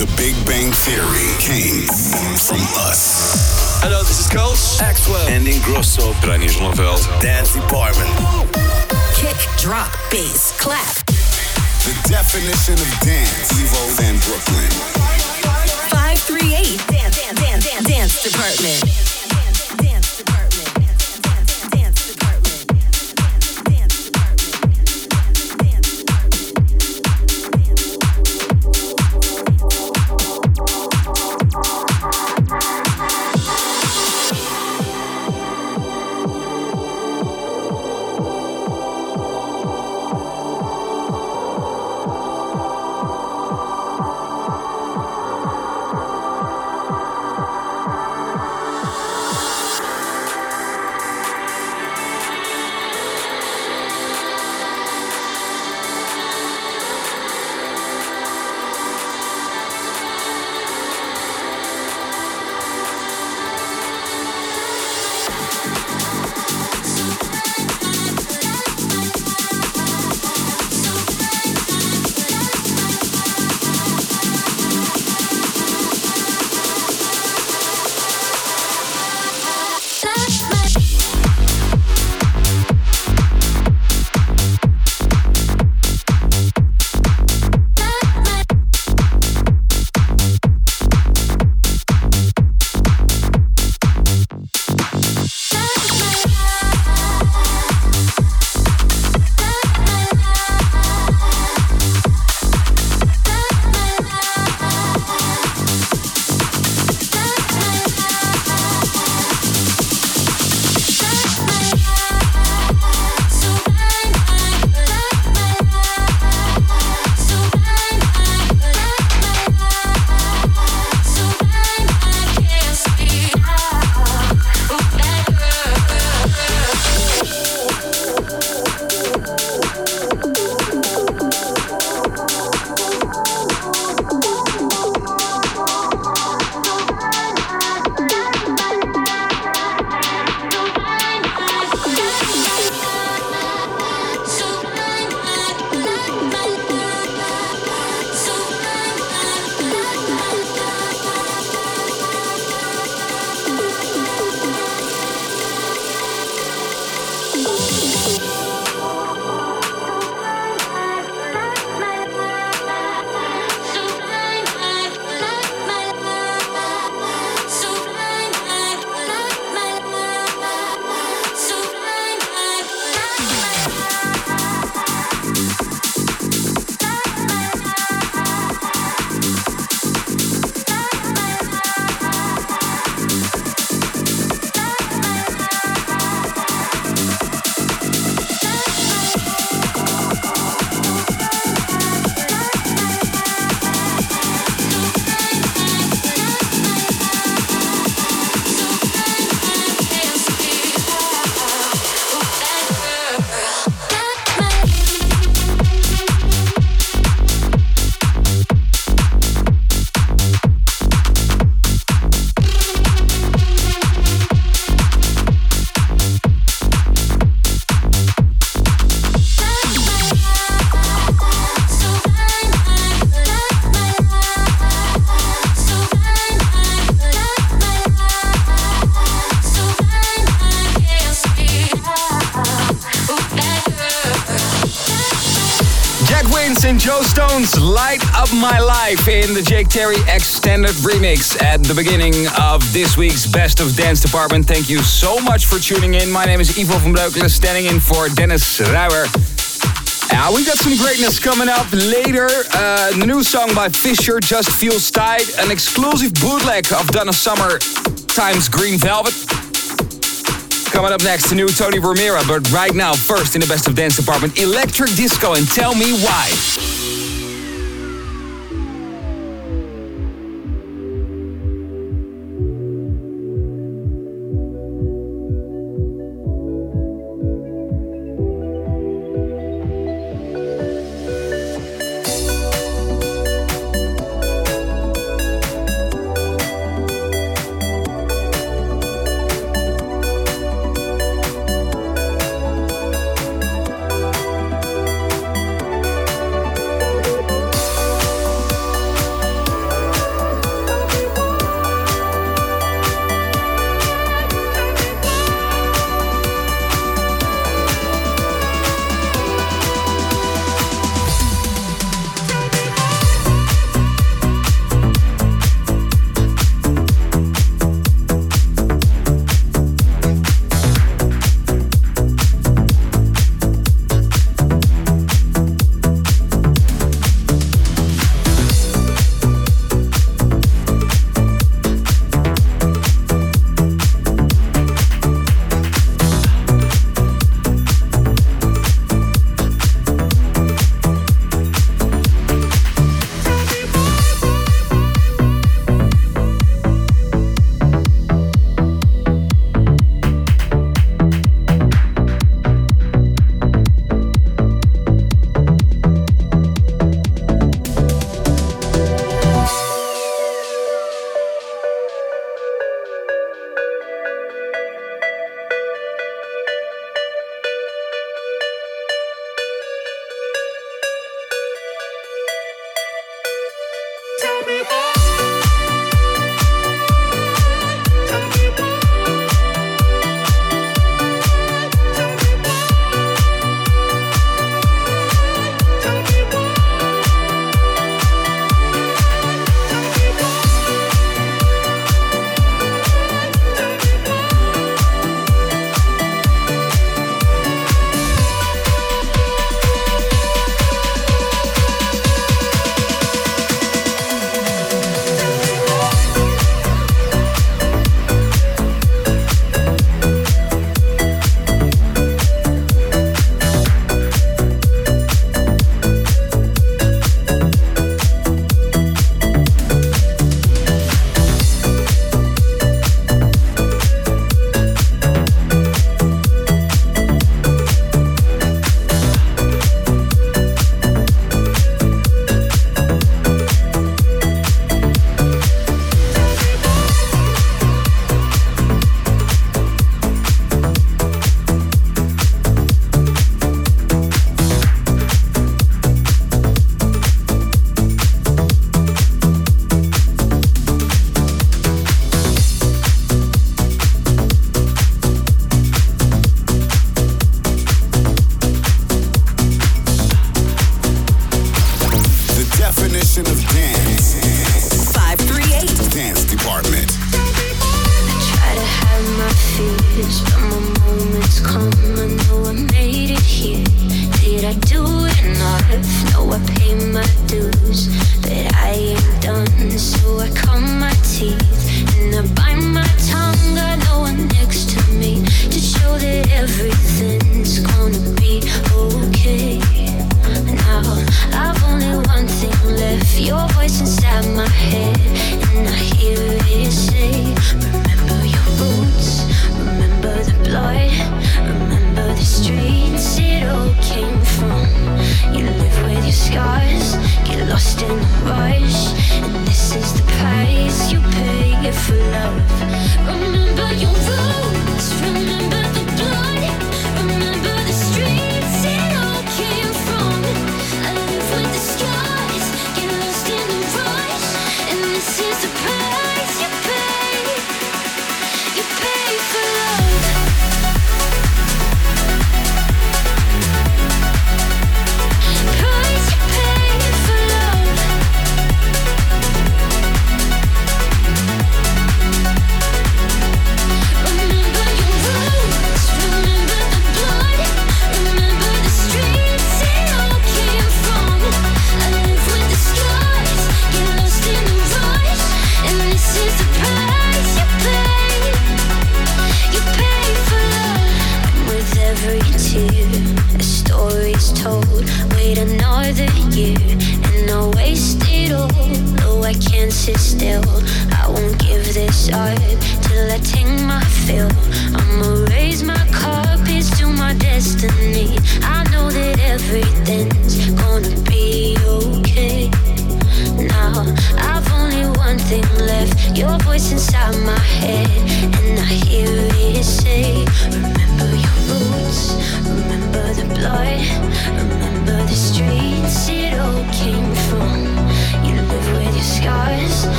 The Big Bang Theory came from us. Hello, this is Coach. Axwell. And Ingrosso. Reinier Zonneveld. Dance Department. Kick, drop, bass, clap. The definition of dance. Ivo van Breukelen. 538 Dance, dance, dance, dance, dance Department. Up My Life in the Jake Terry Extended Remix at the beginning of this week's Best of Dance Department. Thank you so much for tuning in. My name is Ivo van Breukelen, standing in for Dennis Ruyer. Yeah, we got some greatness coming up later. Uh, new song by Fisher, Just Feels Tight. An exclusive bootleg of Donna Summer times Green Velvet. Coming up next, the new Tony Romera. But right now, first in the Best of Dance Department, Electric Disco and Tell Me Why.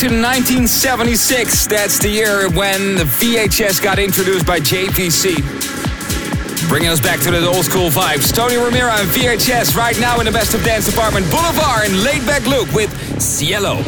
To 1976. That's the year when the VHS got introduced by JVC. Bringing us back to the old school vibes. Tony Romera and VHS right now in the Best of Dance Department Boulevard and Laid Back Luke with Cielo.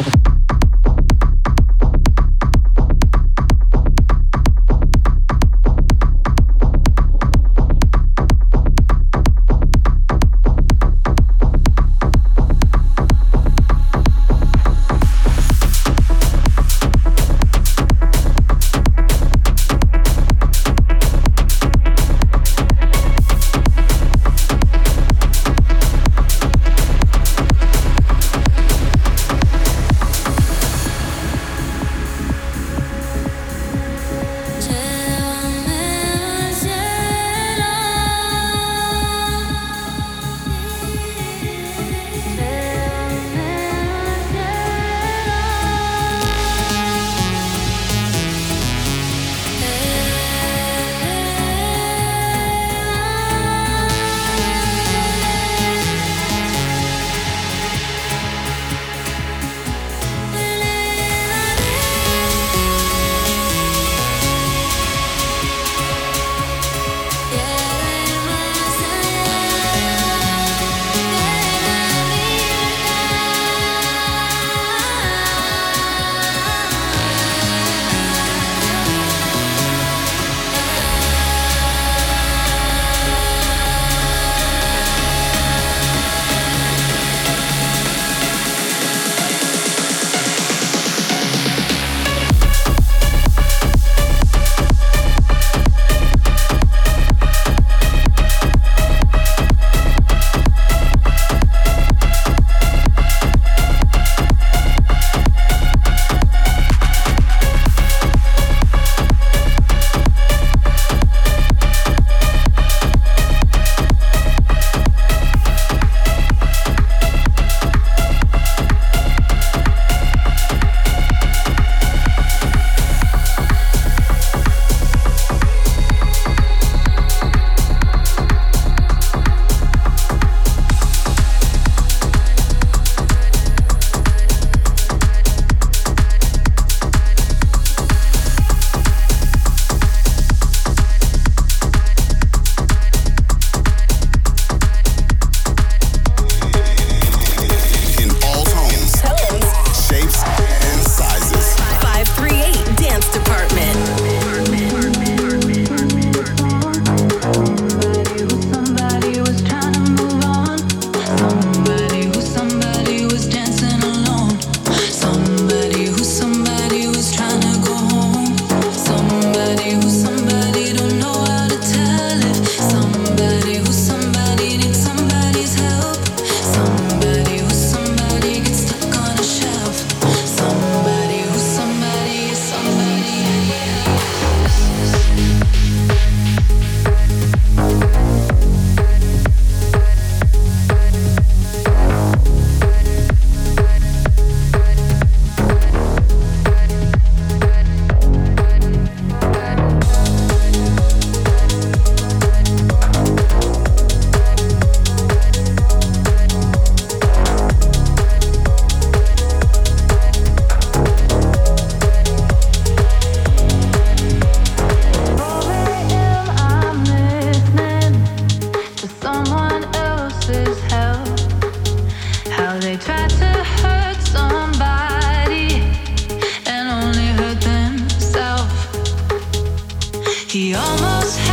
He almost had.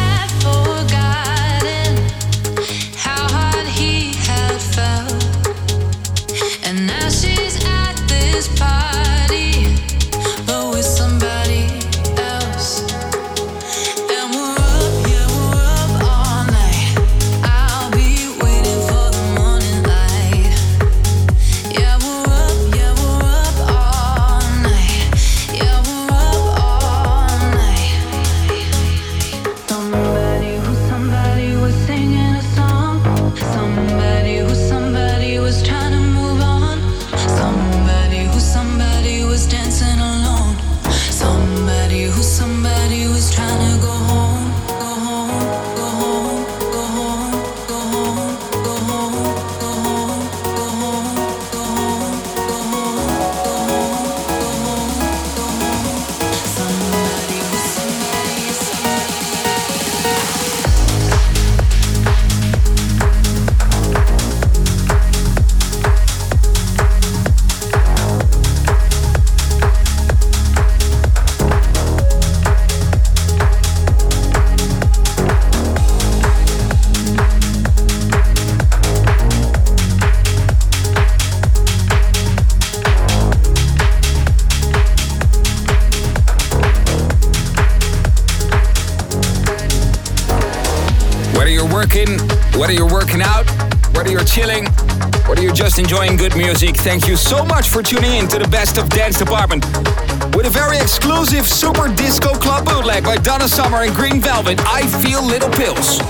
Enjoying good music, thank you so much for tuning in to the Best of Dance Department with a very exclusive Super Disco Club bootleg by Donna Summer and Green Velvet. I feel little pills.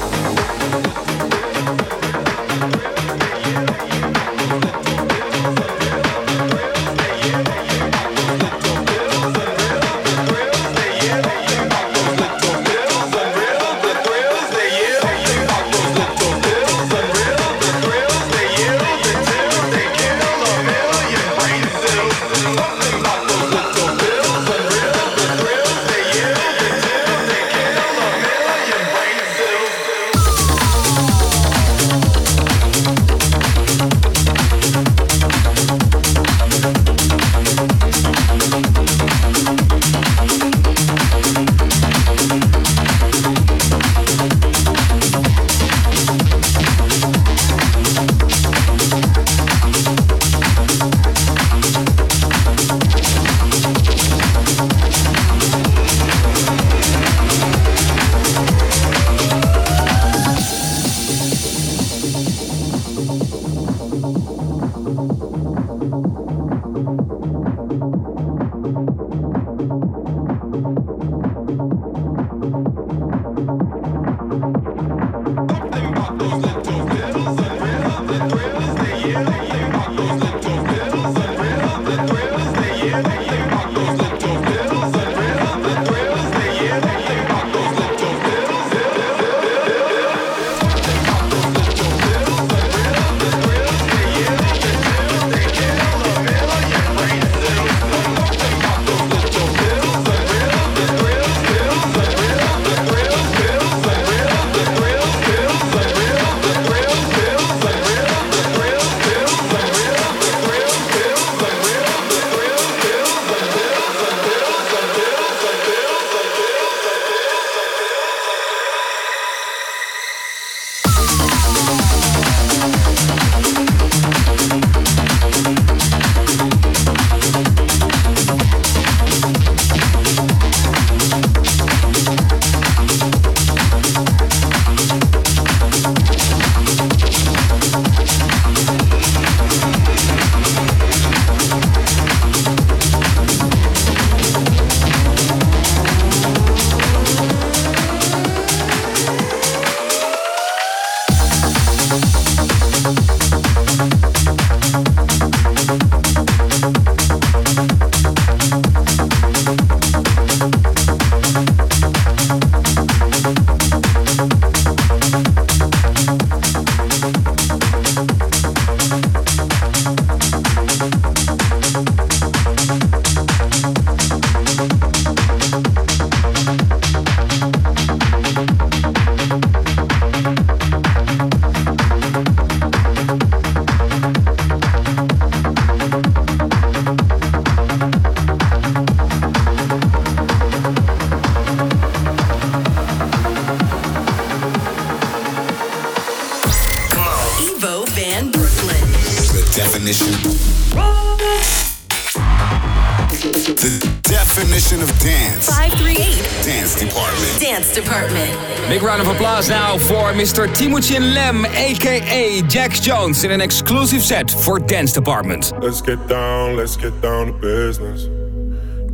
Mr. Timucin Lam, aka Jax Jones, in an exclusive set for Dance Department. Let's get down, let's get down to business.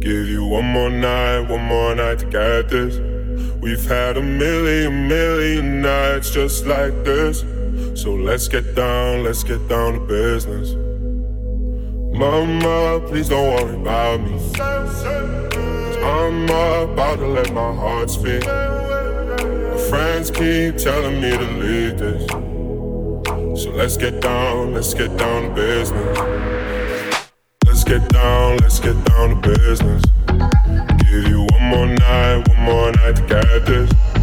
Give you one more night, one more night to get this. We've had a million, million nights just like this. So let's get down, let's get down to business. Mama, please don't worry about me. I'm about to let my heart speak friends keep telling me to leave this. So let's get down, let's get down to business. Let's get down, let's get down to business. Give you one more night, one more night to get this.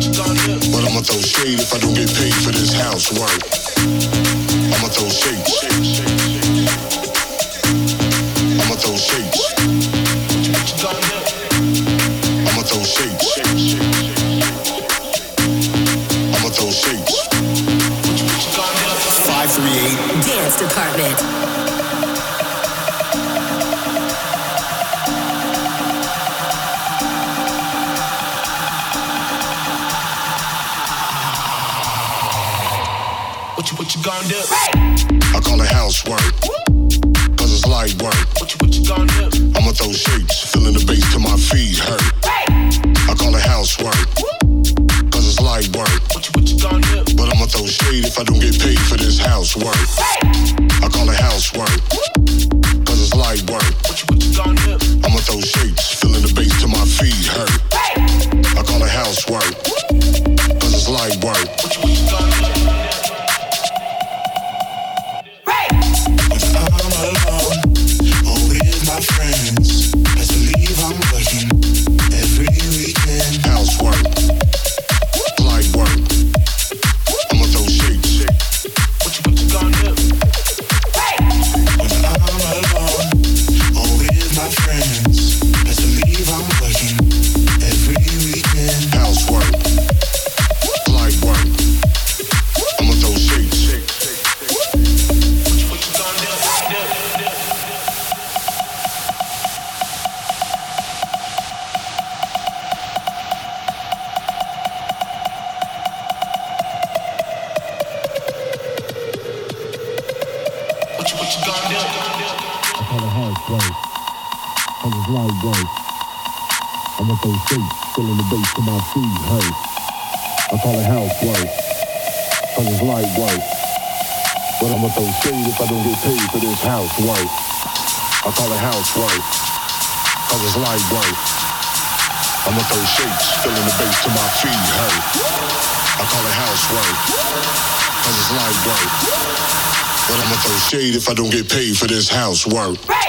But I'ma throw shade if I don't get paid for this housework. I'ma throw shade. wave. I'm a light. I'm up on stage, feeling the bass to my feet, hey. I call it house wave. I'm a. But I'm up on stage if I don't get paid for this house. I call it house wave. I'm a light wave. I'm up on stage, feeling the bass to my feet, hey. I call it house. Cause it's light wave. But I'ma throw shade if I don't get paid for this housework.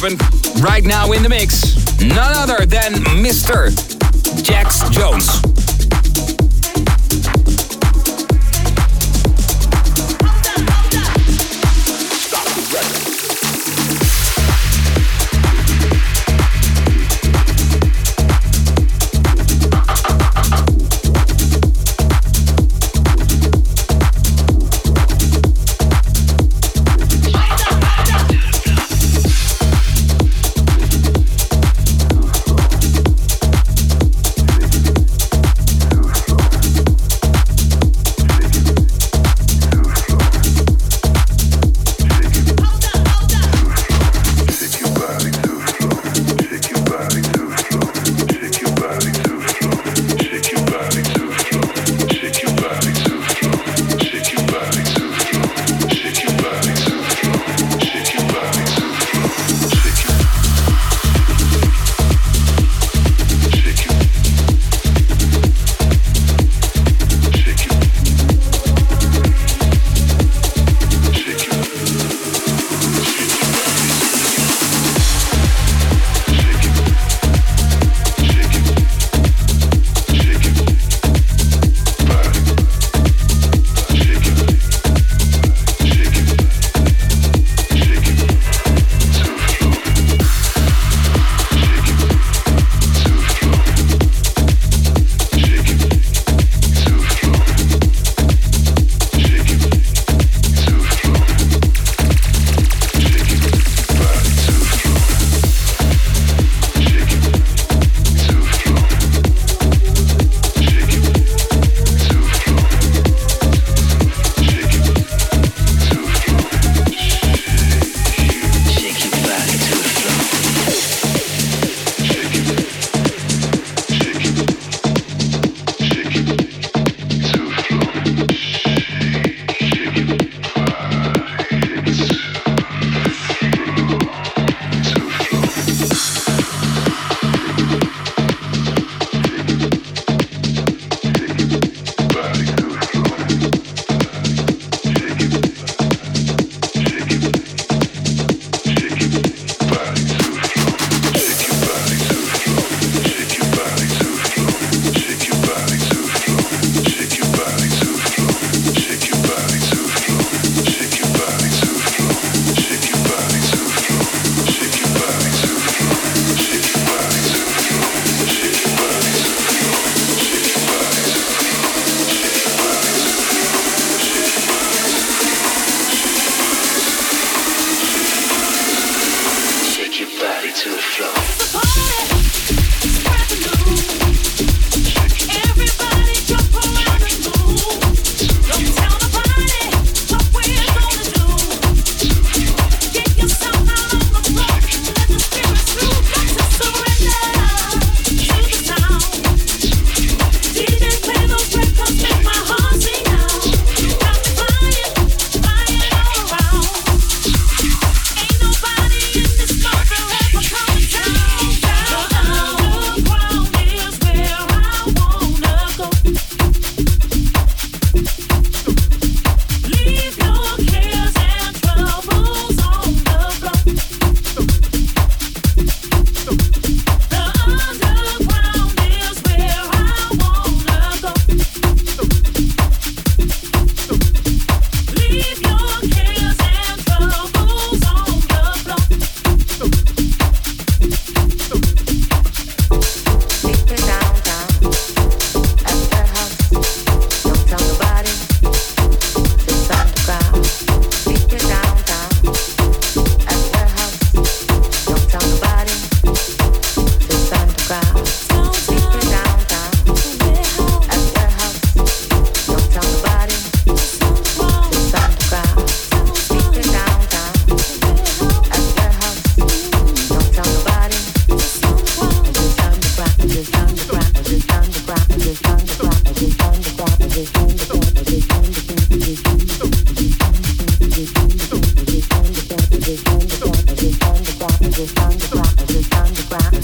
Right now in the mix, none other than Mr. Jax Jones.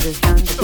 understand